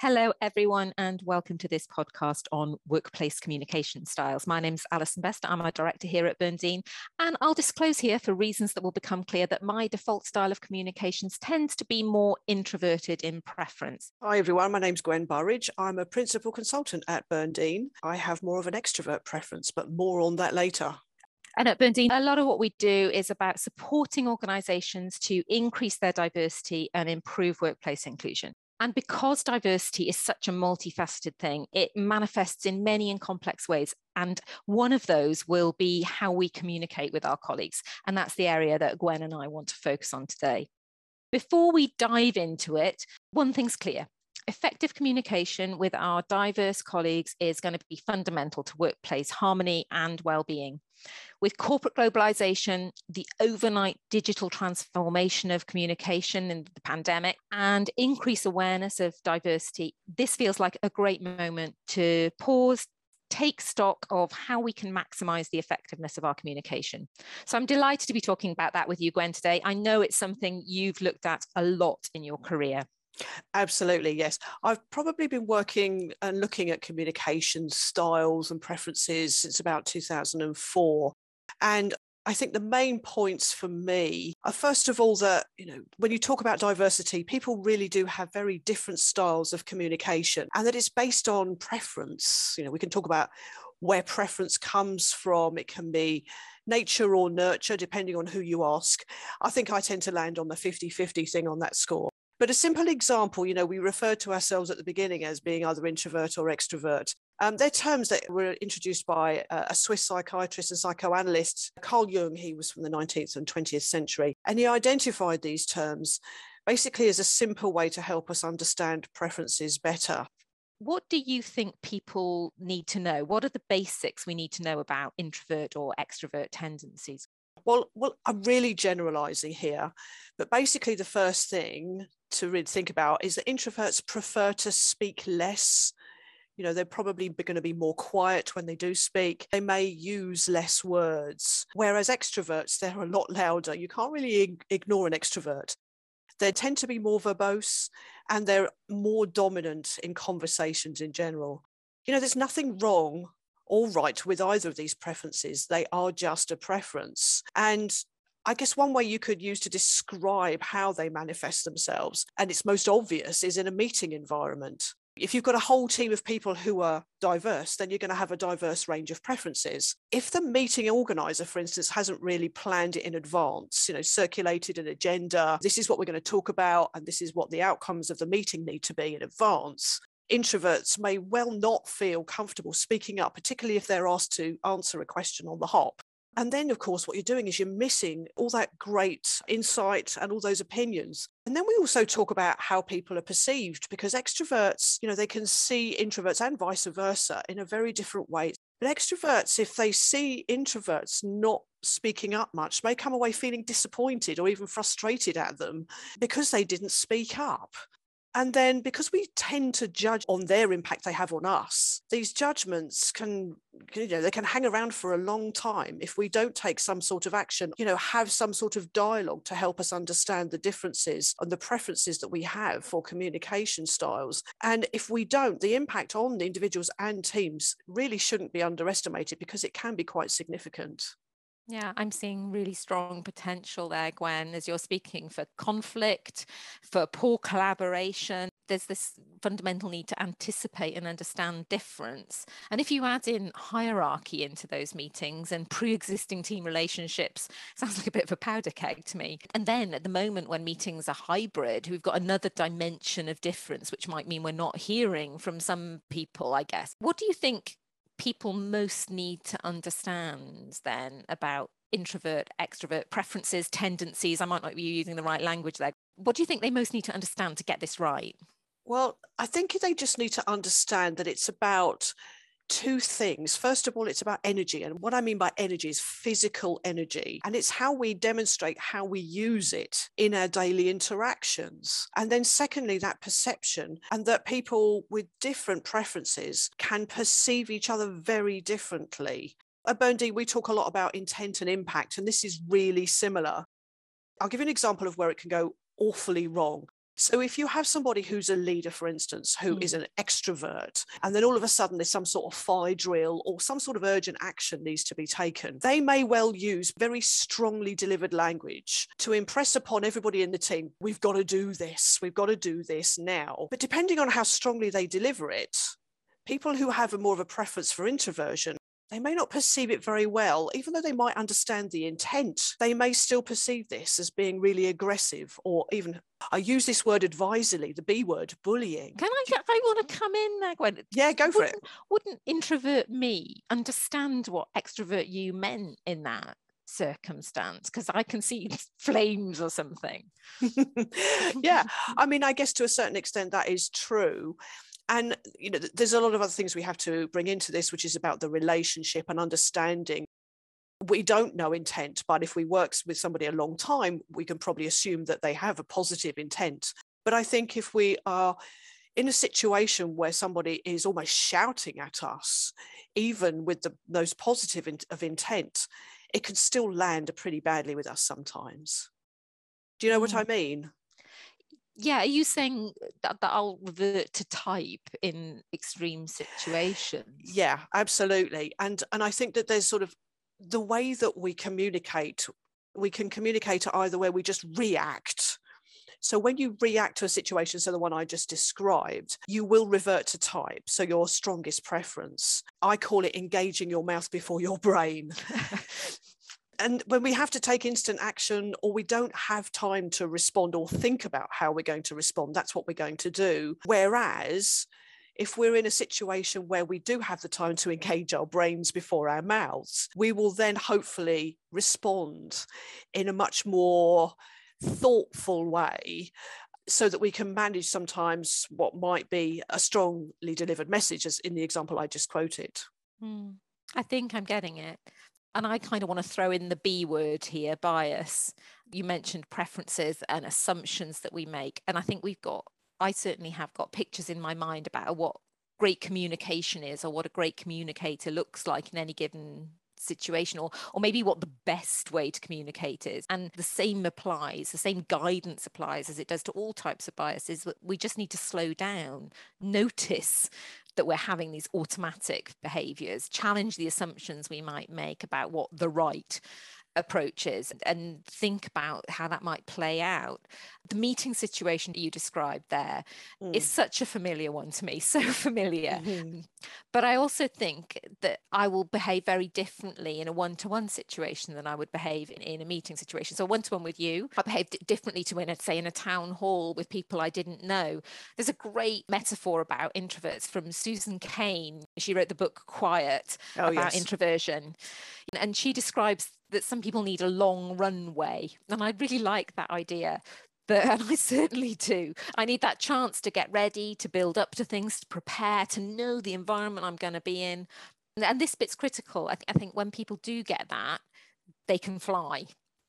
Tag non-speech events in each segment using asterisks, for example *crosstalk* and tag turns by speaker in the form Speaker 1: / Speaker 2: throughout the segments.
Speaker 1: Hello, everyone, and welcome to this podcast on workplace communication styles. My name is Alison Best. I'm a director here at Byrne Dean, and I'll disclose here for reasons that will become clear that my default style of communications tends to be more introverted in preference.
Speaker 2: Hi, everyone. My name's Gwen Burridge. I'm a principal consultant at Byrne Dean. I have more of an extrovert preference, but more on that later.
Speaker 1: And at Byrne Dean, a lot of what we do is about supporting organisations to increase their diversity and improve workplace inclusion. And because diversity is such a multifaceted thing, it manifests in many and complex ways. And one of those will be how we communicate with our colleagues. And that's the area that Gwen and I want to focus on today. Before we dive into it, one thing's clear effective communication with our diverse colleagues is going to be fundamental to workplace harmony and well-being. With corporate globalization, the overnight digital transformation of communication in the pandemic, and increased awareness of diversity, this feels like a great moment to pause, take stock of how we can maximize the effectiveness of our communication. So I'm delighted to be talking about that with you, Gwen, today. I know it's something you've looked at a lot in your career.
Speaker 2: Absolutely, yes. I've probably been working and looking at communication styles and preferences since about 2004. And I think the main points for me are first of all that, you know, when you talk about diversity, people really do have very different styles of communication and that it's based on preference. You know, we can talk about where preference comes from. It can be nature or nurture, depending on who you ask. I think I tend to land on the 50 50 thing on that score. But a simple example, you know, we refer to ourselves at the beginning as being either introvert or extrovert. Um, they're terms that were introduced by uh, a Swiss psychiatrist and psychoanalyst, Carl Jung. He was from the 19th and 20th century. And he identified these terms basically as a simple way to help us understand preferences better.
Speaker 1: What do you think people need to know? What are the basics we need to know about introvert or extrovert tendencies?
Speaker 2: Well, well, I'm really generalizing here, but basically, the first thing to really think about is that introverts prefer to speak less. You know, they're probably going to be more quiet when they do speak. They may use less words, whereas extroverts, they're a lot louder. You can't really ignore an extrovert. They tend to be more verbose and they're more dominant in conversations in general. You know, there's nothing wrong or right with either of these preferences. They are just a preference. And I guess one way you could use to describe how they manifest themselves, and it's most obvious, is in a meeting environment. If you've got a whole team of people who are diverse, then you're going to have a diverse range of preferences. If the meeting organizer, for instance, hasn't really planned it in advance, you know, circulated an agenda, this is what we're going to talk about, and this is what the outcomes of the meeting need to be in advance, introverts may well not feel comfortable speaking up, particularly if they're asked to answer a question on the hop. And then, of course, what you're doing is you're missing all that great insight and all those opinions. And then we also talk about how people are perceived because extroverts, you know, they can see introverts and vice versa in a very different way. But extroverts, if they see introverts not speaking up much, may come away feeling disappointed or even frustrated at them because they didn't speak up. And then because we tend to judge on their impact they have on us, these judgments can, you know, they can hang around for a long time if we don't take some sort of action, you know, have some sort of dialogue to help us understand the differences and the preferences that we have for communication styles. And if we don't, the impact on the individuals and teams really shouldn't be underestimated because it can be quite significant.
Speaker 1: Yeah, I'm seeing really strong potential there, Gwen, as you're speaking for conflict, for poor collaboration. There's this fundamental need to anticipate and understand difference. And if you add in hierarchy into those meetings and pre existing team relationships, *laughs* sounds like a bit of a powder keg to me. And then at the moment when meetings are hybrid, we've got another dimension of difference, which might mean we're not hearing from some people, I guess. What do you think people most need to understand then about introvert, extrovert preferences, tendencies? I might not be using the right language there. What do you think they most need to understand to get this right?
Speaker 2: Well, I think they just need to understand that it's about two things. First of all, it's about energy. And what I mean by energy is physical energy. And it's how we demonstrate how we use it in our daily interactions. And then, secondly, that perception and that people with different preferences can perceive each other very differently. At Byrne Dean, we talk a lot about intent and impact, and this is really similar. I'll give you an example of where it can go awfully wrong. So if you have somebody who's a leader, for instance, who mm. is an extrovert, and then all of a sudden there's some sort of fire drill or some sort of urgent action needs to be taken, they may well use very strongly delivered language to impress upon everybody in the team, we've got to do this, we've got to do this now. But depending on how strongly they deliver it, people who have a more of a preference for introversion they may not perceive it very well, even though they might understand the intent. They may still perceive this as being really aggressive, or even I use this word advisedly, the B word, bullying.
Speaker 1: Can I? I want to come in there, Gwen.
Speaker 2: Yeah, go for
Speaker 1: wouldn't,
Speaker 2: it.
Speaker 1: Wouldn't introvert me understand what extrovert you meant in that? circumstance because I can see *laughs* flames or something. *laughs*
Speaker 2: yeah, I *laughs* mean, I guess to a certain extent that is true and you know there's a lot of other things we have to bring into this which is about the relationship and understanding. We don't know intent but if we work with somebody a long time we can probably assume that they have a positive intent. But i think if we are in a situation where somebody is almost shouting at us even with the most positive in, of intent it can still land pretty badly with us sometimes. Do you know what i mm. mean
Speaker 1: yeah, are you saying that, that I'll revert to type in extreme situations?
Speaker 2: Yeah, absolutely. And and I think that there's sort of the way that we communicate, we can communicate either where we just react. So when you react to a situation, so the one I just described, you will revert to type. So your strongest preference. I call it engaging your mouth before your brain. *laughs* *laughs* and when we have to take instant action or we don't have time to respond or think about how we're going to respond, that's what we're going to do. Whereas if we're in a situation where we do have the time to engage our brains before our mouths, we will then hopefully respond in a much more thoughtful way so that we can manage sometimes what might be a strongly delivered message, as in the example I just quoted.
Speaker 1: Mm, I think I'm getting it and I kind of want to throw in the B word here bias. You mentioned preferences and assumptions that we make. And I think we've got, I certainly have got pictures in my mind about what great communication is or what a great communicator looks like in any given situation or or maybe what the best way to communicate is and the same applies the same guidance applies as it does to all types of biases we just need to slow down notice that we're having these automatic behaviors, challenge the assumptions we might make about what the right approaches and think about how that might play out. The meeting situation that you described there mm. is such a familiar one to me, *laughs* so familiar. Mm-hmm. But I also think that I will behave very differently in a one to one situation than I would behave in, in a meeting situation. So, one to one with you, I behaved differently to when I'd say in a town hall with people I didn't know. There's a great metaphor about introverts from Susan Cain. She wrote the book Quiet oh, about yes. introversion. And she describes that some people need a long runway. And I really like that idea. But, and I *laughs* certainly do. I need that chance to get ready, to build up to things, to prepare, to know the environment I'm going to be in. And this bit's critical. I, th- I think when people do get that, they can fly.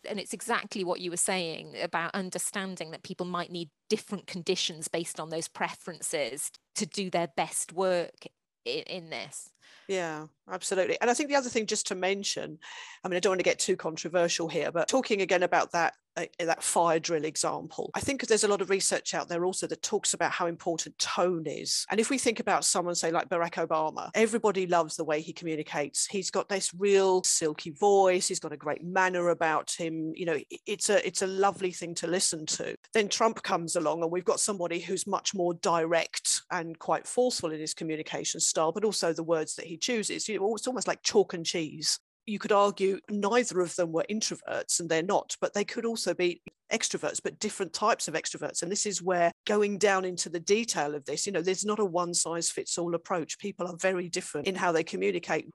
Speaker 1: And it's exactly what you were saying about understanding that people might need different conditions based on those preferences to do their best work in this.
Speaker 2: Yeah, absolutely. And I think the other thing just to mention, I mean, I don't want to get too controversial here, but talking again about that uh, that fire drill example, I think there's a lot of research out there also that talks about how important tone is. And if we think about someone, say like Barack Obama, everybody loves the way he communicates. He's got this real silky voice. He's got a great manner about him. You know, it's a it's a lovely thing to listen to. Then Trump comes along, and we've got somebody who's much more direct and quite forceful in his communication style, but also the words that he chooses. You it's almost like chalk and cheese you could argue neither of them were introverts and they're not, but they could also be extroverts, but different types of extroverts. And this is where going down into the detail of this, you know, there's not a one size fits all approach. People are very different in how they communicate.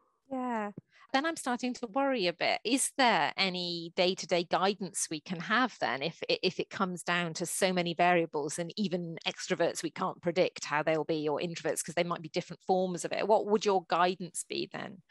Speaker 1: Then I'm starting to worry a bit. Is there any day-to-day guidance we can have then if if it comes down to so many variables and even extroverts we can't predict how they'll be or introverts because they might be different forms of it? What would your guidance be then?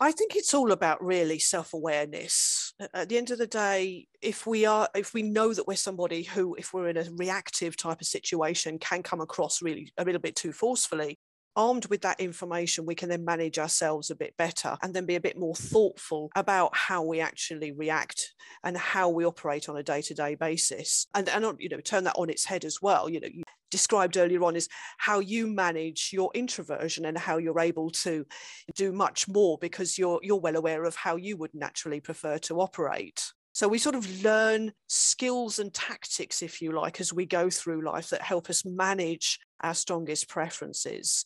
Speaker 2: I think it's all about really self-awareness. At the end of the day, if we are, if we know that we're somebody who, if we're in a reactive type of situation, can come across really a little bit too forcefully, armed with that information, we can then manage ourselves a bit better and then be a bit more thoughtful about how we actually react and how we operate on a day-to-day basis. And, and you know, turn that on its head as well. You know, you described earlier on is how you manage your introversion and how you're able to do much more because you're you're well aware of how you would naturally prefer to operate. So we sort of learn skills and tactics, if you like, as we go through life that help us manage our strongest preferences.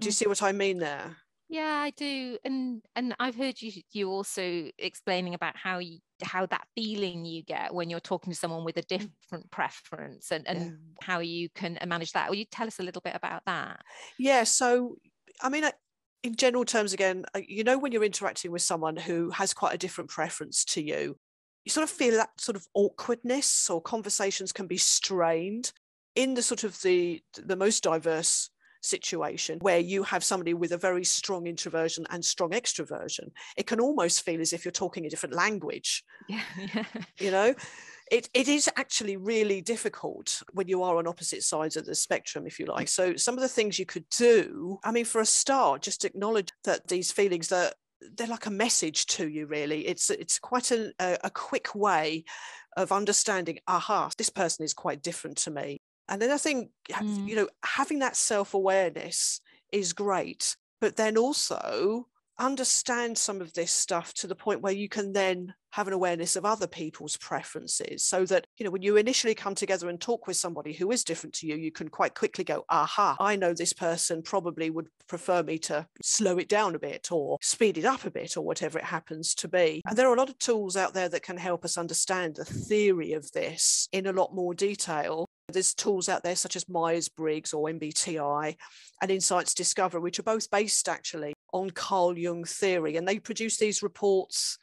Speaker 2: Do you see what I mean there?
Speaker 1: Yeah, I do, and and I've heard you you also explaining about how you how that feeling you get when you're talking to someone with a mm. different preference and and yeah. how you can manage that. Will you tell us a little bit about that?
Speaker 2: Yeah, so I mean, in general terms, again, uh, you know, when you're interacting with someone who has quite a different preference to you, you sort of feel that sort of awkwardness, or conversations can be strained in the sort of the the most diverse situation where you have somebody with a very strong introversion and strong extroversion. It can almost feel as if you're talking a different language.
Speaker 1: Yeah, *laughs* yeah.
Speaker 2: you know? It, it is actually really difficult when you are on opposite sides of the spectrum if you like. So some of the things you could do i mean for a start just acknowledge that these feelings that they're like a message to you really. It's it's quite a, a quick way of understanding aha this person is quite different to me and then I think, mm. you know, having that self awareness is great, but then also understand some of this stuff to the point where you can then have an awareness of other people's preferences so that you know when you initially come together and talk with somebody who is different to you you can quite quickly go aha i know this person probably would prefer me to slow it down a bit or speed it up a bit or whatever it happens to be and there are a lot of tools out there that can help us understand the theory of this in a lot more detail there's tools out there such as Myers Briggs or MBTI and Insights Discover, which are both based actually on Carl Jung theory. And they produce these reports,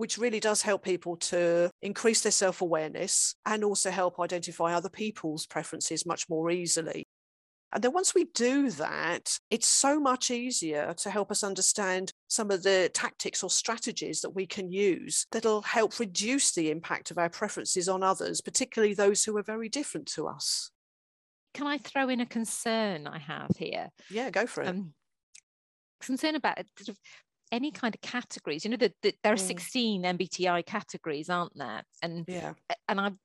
Speaker 2: which really does help people to increase their self awareness and also help identify other people's preferences much more easily. And then once we do that, it's so much easier to help us understand some of the tactics or strategies that we can use that'll help reduce the impact of our preferences on others, particularly those who are very different to us.
Speaker 1: Can I throw in a concern I have here?
Speaker 2: Yeah, go for it. Um,
Speaker 1: concern about sort of any kind of categories you know that the, there are mm. 16 mbti categories aren't there and
Speaker 2: yeah
Speaker 1: and i've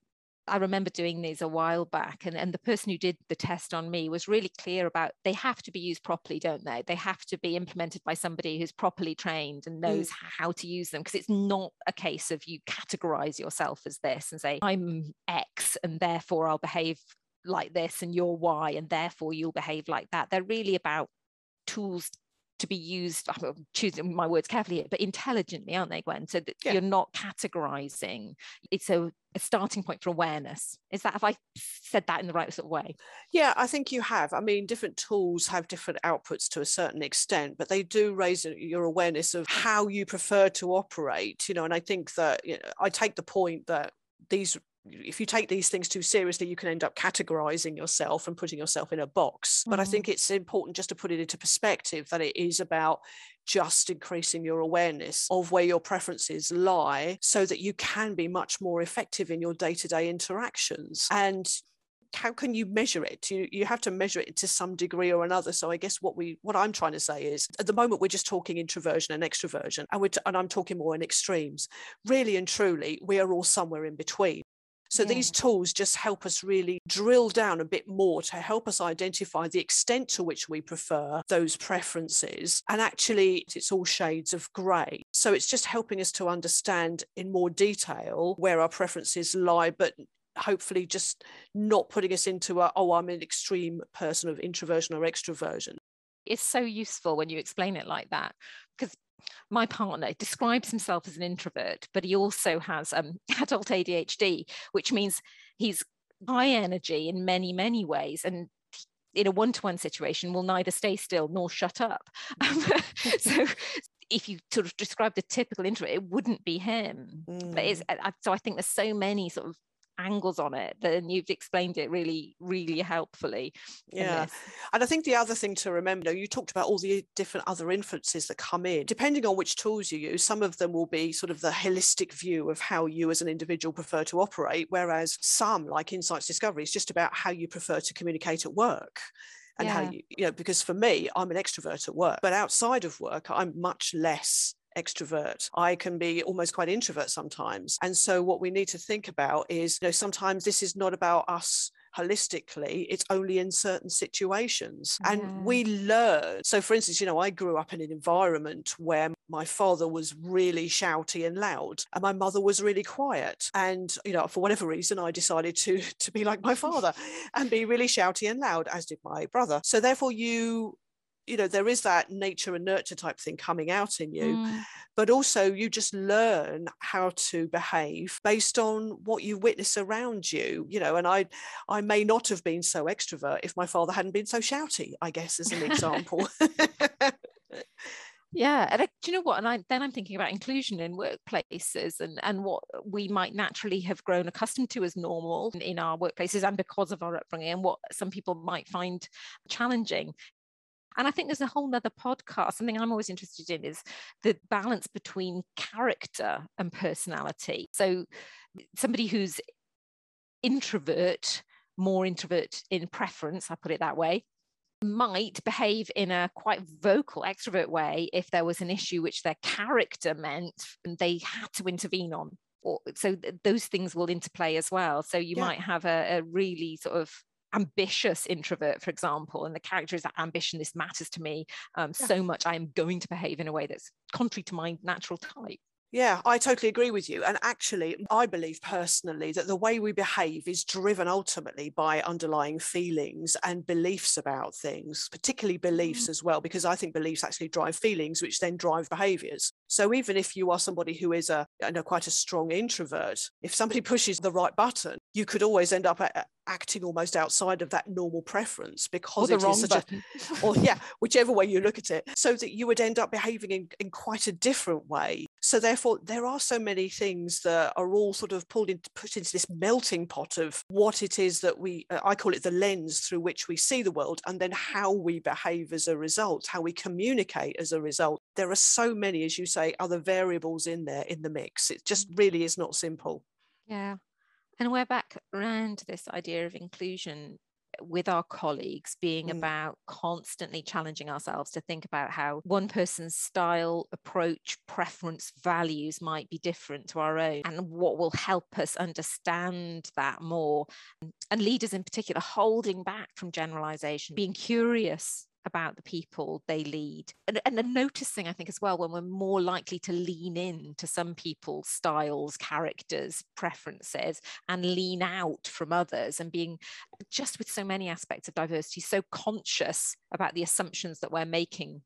Speaker 1: I remember doing these a while back, and, and the person who did the test on me was really clear about they have to be used properly, don't they? They have to be implemented by somebody who's properly trained and knows mm. how to use them because it's not a case of you categorize yourself as this and say, I'm X and therefore I'll behave like this, and you're Y and therefore you'll behave like that. They're really about tools to be used, I'm choosing my words carefully here, but intelligently, aren't they, Gwen? So that yeah. you're not categorizing. It's a, a, starting point for awareness. Is that, have I said that in the right sort of way?
Speaker 2: Yeah, I think you have. I mean, different tools have different outputs to a certain extent, but they do raise your awareness of how you prefer to operate, you know, and I think that, you know, I take the point that these if you take these things too seriously, you can end up categorizing yourself and putting yourself in a box. Mm-hmm. But I think it's important just to put it into perspective that it is about just increasing your awareness of where your preferences lie so that you can be much more effective in your day to day interactions. And how can you measure it you, you have to measure it to some degree or another so i guess what we what i'm trying to say is at the moment we're just talking introversion and extroversion and, we're t- and i'm talking more in extremes really and truly we are all somewhere in between so yeah. these tools just help us really drill down a bit more to help us identify the extent to which we prefer those preferences. And actually, it's all shades of grey. So it's just helping us to understand in more detail where our preferences lie, but hopefully just not putting us into a, oh, I'm an extreme person of introversion or extroversion.
Speaker 1: It's so useful when you explain it like that because my partner describes himself as an introvert, but he also has um, *laughs* adult ADHD, which means he's high energy in many, many ways. And in a one to one situation, will neither stay still nor shut up. *laughs* so, if you sort of describe the typical introvert, it wouldn't be him. Mm. But it's, mm. so I think there's so many sort of angles on it then you've explained it really really helpfully
Speaker 2: yeah. and i think the other thing to remember you talked about all the different other influences that come in. Depending on which tools you use some of them will be sort of the holistic view of how you as an individual prefer to operate whereas some like insights discovery is just about how you prefer to communicate at work and yeah. how you, you know, because for me, I'm an extrovert at work, but outside of work, I'm much less extrovert. I can be almost quite introvert sometimes. And so what we need to think about is, you know, sometimes this is not about us holistically it's only in certain situations yeah. and we learn so for instance you know i grew up in an environment where my father was really shouty and loud and my mother was really quiet and you know for whatever reason i decided to *laughs* to be like my father *laughs* and be really shouty and loud as did my brother so therefore you you know there is that nature and nurture type thing coming out in you mm. but also you just learn how to behave based on what you witness around you you know and i i may not have been so extrovert if my father hadn't been so shouty i guess as an example. *laughs*
Speaker 1: Yeah and I, do you know what? And I, then i'm thinking about inclusion in workplaces and and what we might naturally have grown accustomed to as normal in our workplaces and because of our upbringing and what some people might find challenging and I think there's a whole nother podcast. Something I'm always interested in is the balance between character and personality. So somebody who's introvert, more introvert in preference, I put it that way, might behave in a quite vocal extrovert way if there was an issue which their character meant they had to intervene on. Or, so th- those things will interplay as well. So you yeah. might have a, a really sort of ambitious introvert, for example, and the character is that ambition, this matters to me um, yeah. so much, I am going to behave in a way that's contrary to my natural type.
Speaker 2: Yeah, I totally agree with you. And actually, I believe personally that the way we behave is driven ultimately by underlying feelings and beliefs about things, particularly beliefs mm. as well, because I think beliefs actually drive feelings, which then drive behaviors. So even if you are somebody who is a, you know, quite a strong introvert, if somebody *laughs* pushes the right button, you could always end up acting almost outside of that normal preference because
Speaker 1: or the wrong button.
Speaker 2: A, or yeah, *laughs* whichever way you look at it, so that you would end up behaving in, in quite a different way. So therefore, there are so many things that are all sort of pulled into put into this melting pot of what it is that we uh, I call it the lens through which we see the world, and then how we behave as a result, how we communicate as a result. There are so many, as you say, other variables in there in the mix. It just mm. really is not simple.
Speaker 1: Yeah. And we're back around this idea of inclusion with our colleagues being mm. about constantly challenging ourselves to think about how one person's style, approach, preference, values might be different to our own, and what will help us understand that more. And leaders in particular holding back from generalization, being curious about the people they lead and, and then noticing i think as well when we're more likely to lean in to some people's styles characters preferences and lean out from others and being just with so many aspects of diversity so conscious about the assumptions that we're making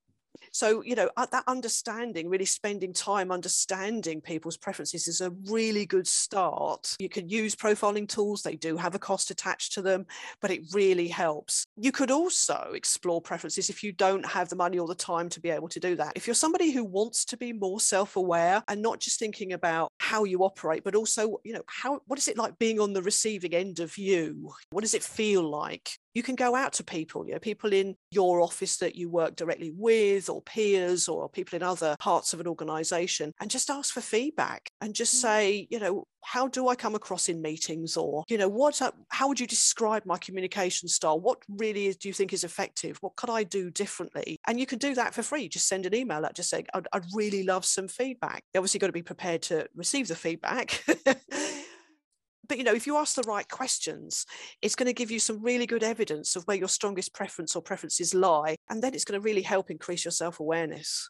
Speaker 2: so, you know, uh, that understanding, really spending time understanding people's preferences is a really good start. You can use profiling tools, they do have a cost attached to them, but it really helps. You could also explore preferences if you don't have the money or the time to be able to do that. If you're somebody who wants to be more self aware and not just thinking about how you operate, but also, you know, how what is it like being on the receiving end of you? What does it feel like? You can go out to people, you know, people in your office that you work directly with, or peers, or people in other parts of an organization, and just ask for feedback and just mm. say, you know, how do I come across in meetings, or you know, what, how would you describe my communication style? What really is, do you think is effective? What could I do differently? And you can do that for free. Just send an email out, just saying, I'd, I'd really love some feedback. You obviously got to be prepared to receive the feedback. *laughs* but you know if you ask the right questions it's going to give you some really good evidence of where your strongest preference or preferences lie and then it's going to really help increase your self-awareness.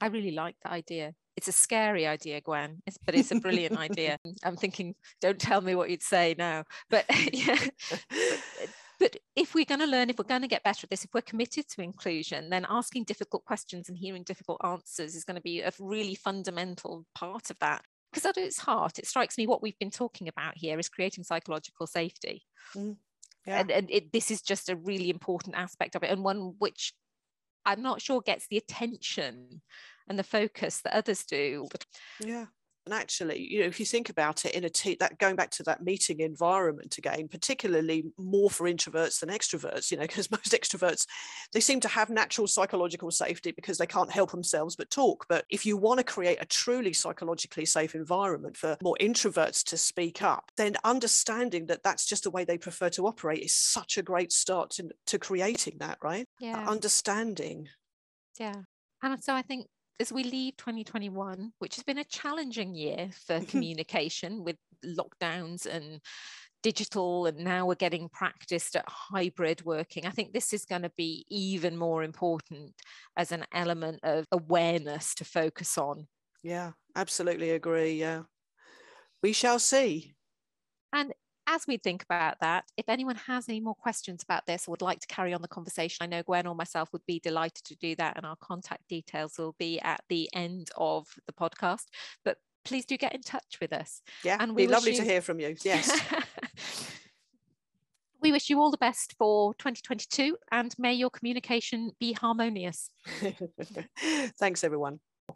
Speaker 1: I really like that idea. It's a scary idea gwen it's, but it's a brilliant idea. *laughs* I'm thinking don't tell me what you'd say now. But *laughs* yeah *laughs* but if we're going to learn if we're going to get better at this if we're committed to inclusion then asking difficult questions and hearing difficult answers is going to be a really fundamental part of that because at its heart, it strikes me what we've been talking about here is creating psychological safety. Mm, yeah. And, and it, this is just a really important aspect of it, and one which I'm not sure gets the attention and the focus that others do.
Speaker 2: Yeah. And actually, you know, if you think about it in a team, that going back to that meeting environment again, particularly more for introverts than extroverts, you know, because *laughs* most extroverts, they seem to have natural psychological safety because they can't help themselves but talk. But if you want to create a truly psychologically safe environment for more introverts to speak up, then understanding that that's just the way they prefer to operate is such a great start to, to creating that, right?
Speaker 1: Yeah.
Speaker 2: understanding.
Speaker 1: Yeah. And so I think as we leave 2021, which has been a challenging year for *laughs* communication with lockdowns and digital, and now we're getting practiced at hybrid working, I think this is going to be even more important as an element of awareness to focus on.
Speaker 2: Yeah, absolutely agree. Yeah. We shall see.
Speaker 1: And as we think about that, if anyone has any more questions about this or would like to carry on the conversation, I know Gwen or myself would be delighted to do that. And our contact details will be at the end of the podcast. But please do get in touch with us.
Speaker 2: Yeah, and we be lovely you... to hear from you. Yes. *laughs*
Speaker 1: we wish you all the best for 2022 and may your communication be harmonious. *laughs*
Speaker 2: Thanks, everyone.